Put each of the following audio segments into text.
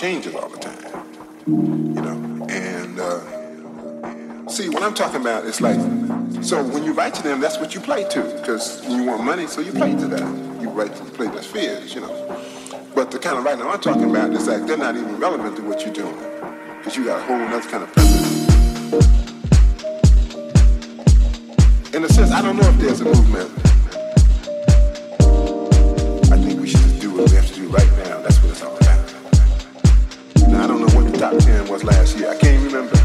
changes all the time. You know, and uh, see what I'm talking about. It's like so when you write to them, that's what you play to, because you want money, so you play to that. You write, to play their fears, you know. But the kind of writing I'm talking about is like they're not even relevant to what you're doing, because you got a whole other kind of purpose. In a sense, I don't know if there's a movement top 10 was last year. I can't remember.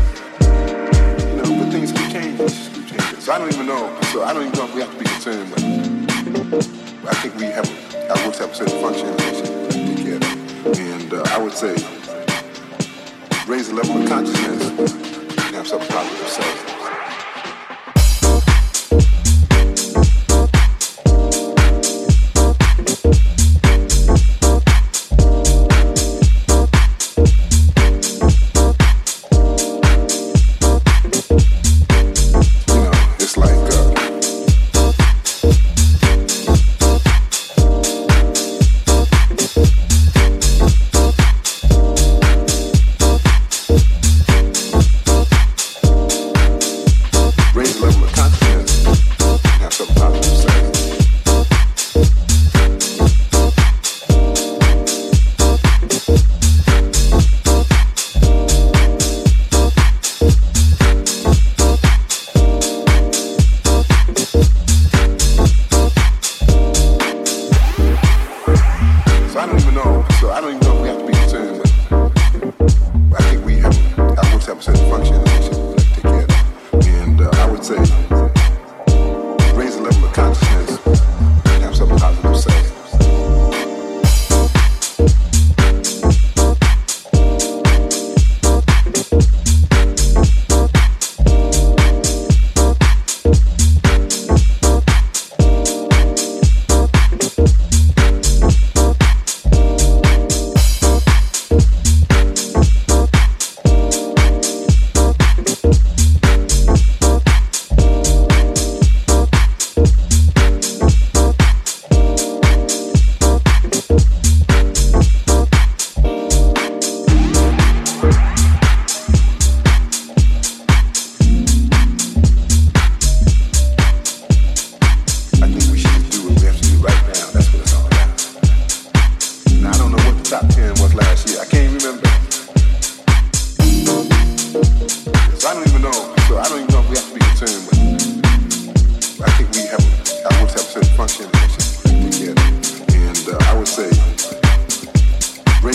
You know, but things keep changing. Changing. So I don't even know. So I don't even know if we have to be concerned. I think we have, I would have certain function together. And uh, I would say, raise the level of consciousness and have something positive to say.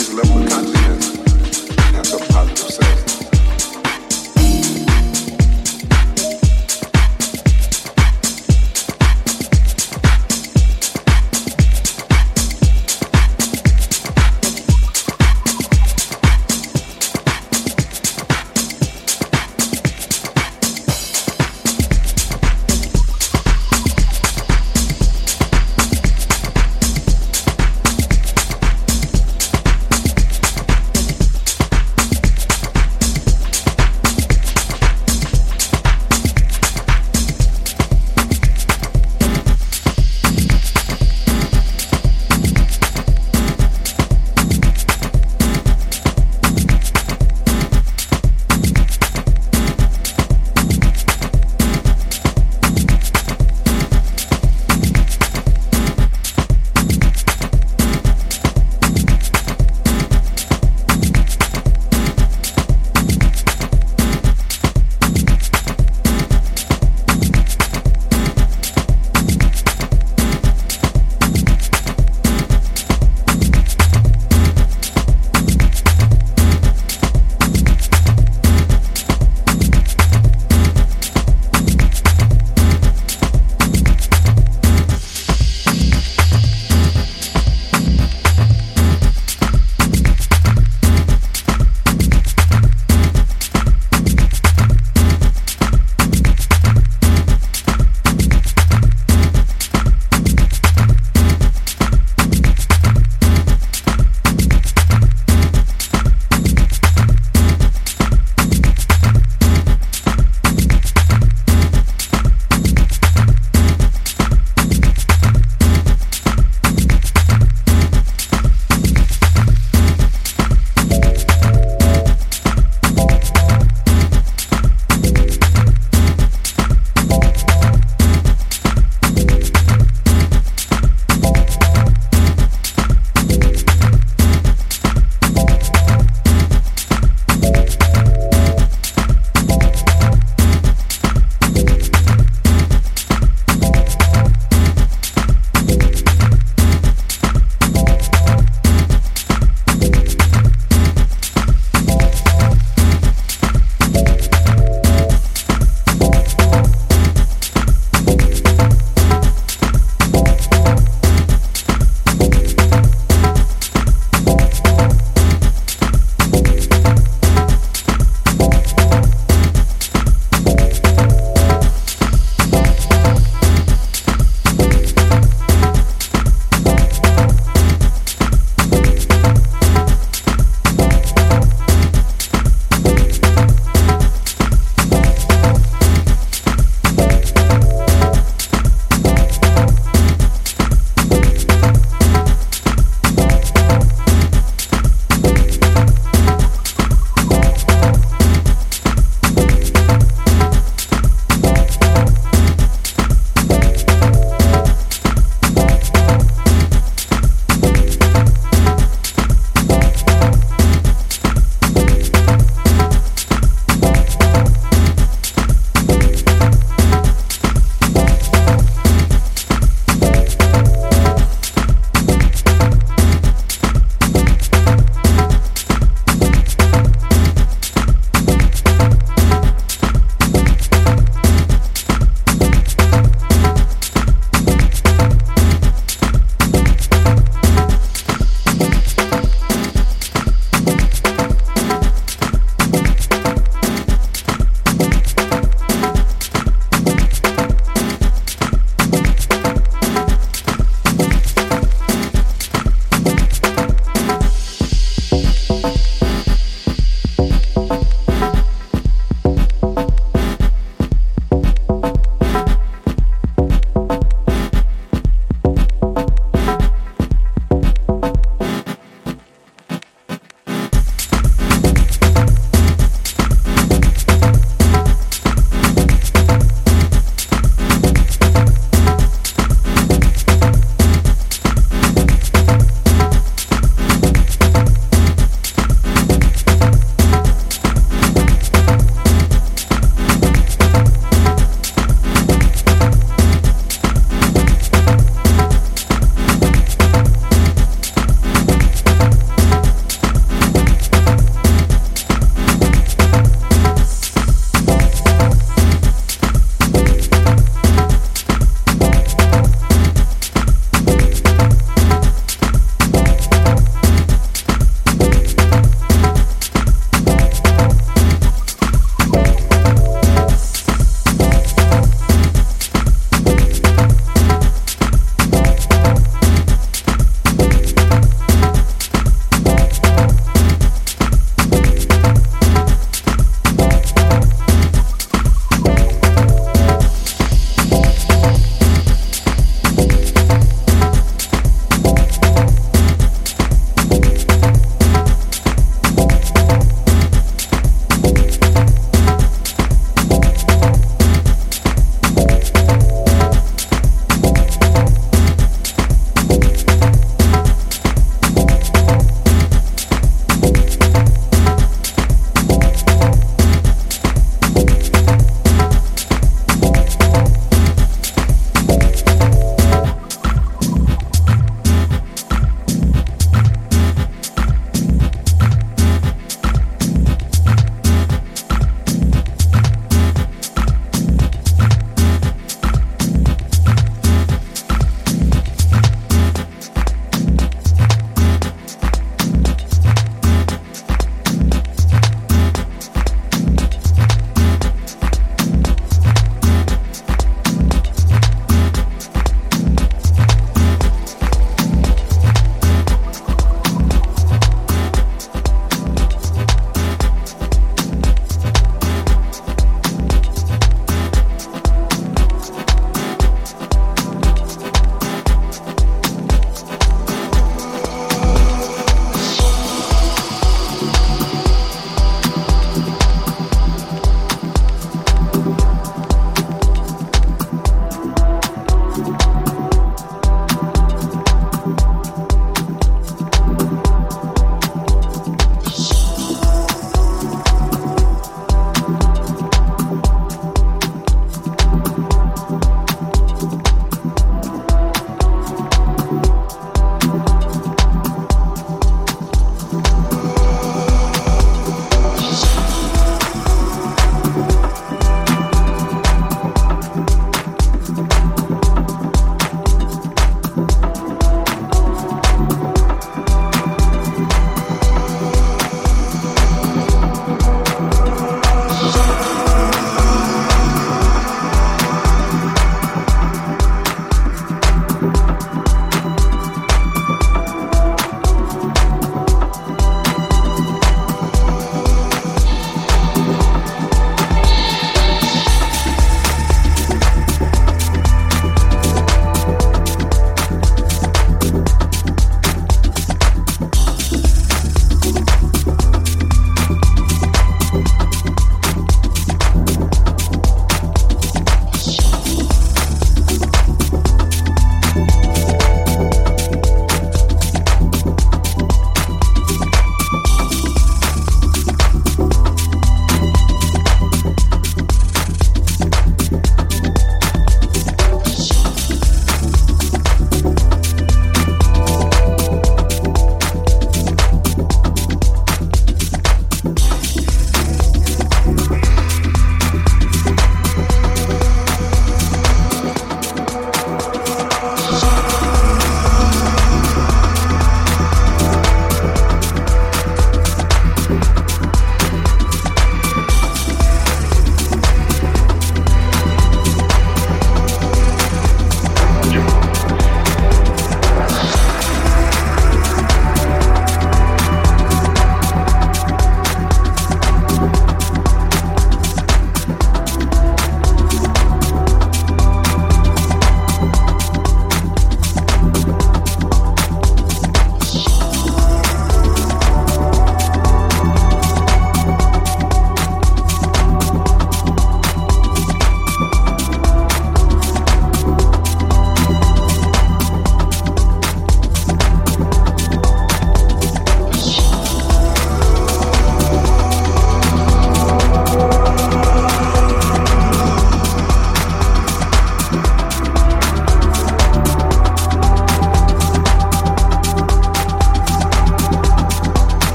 raise the level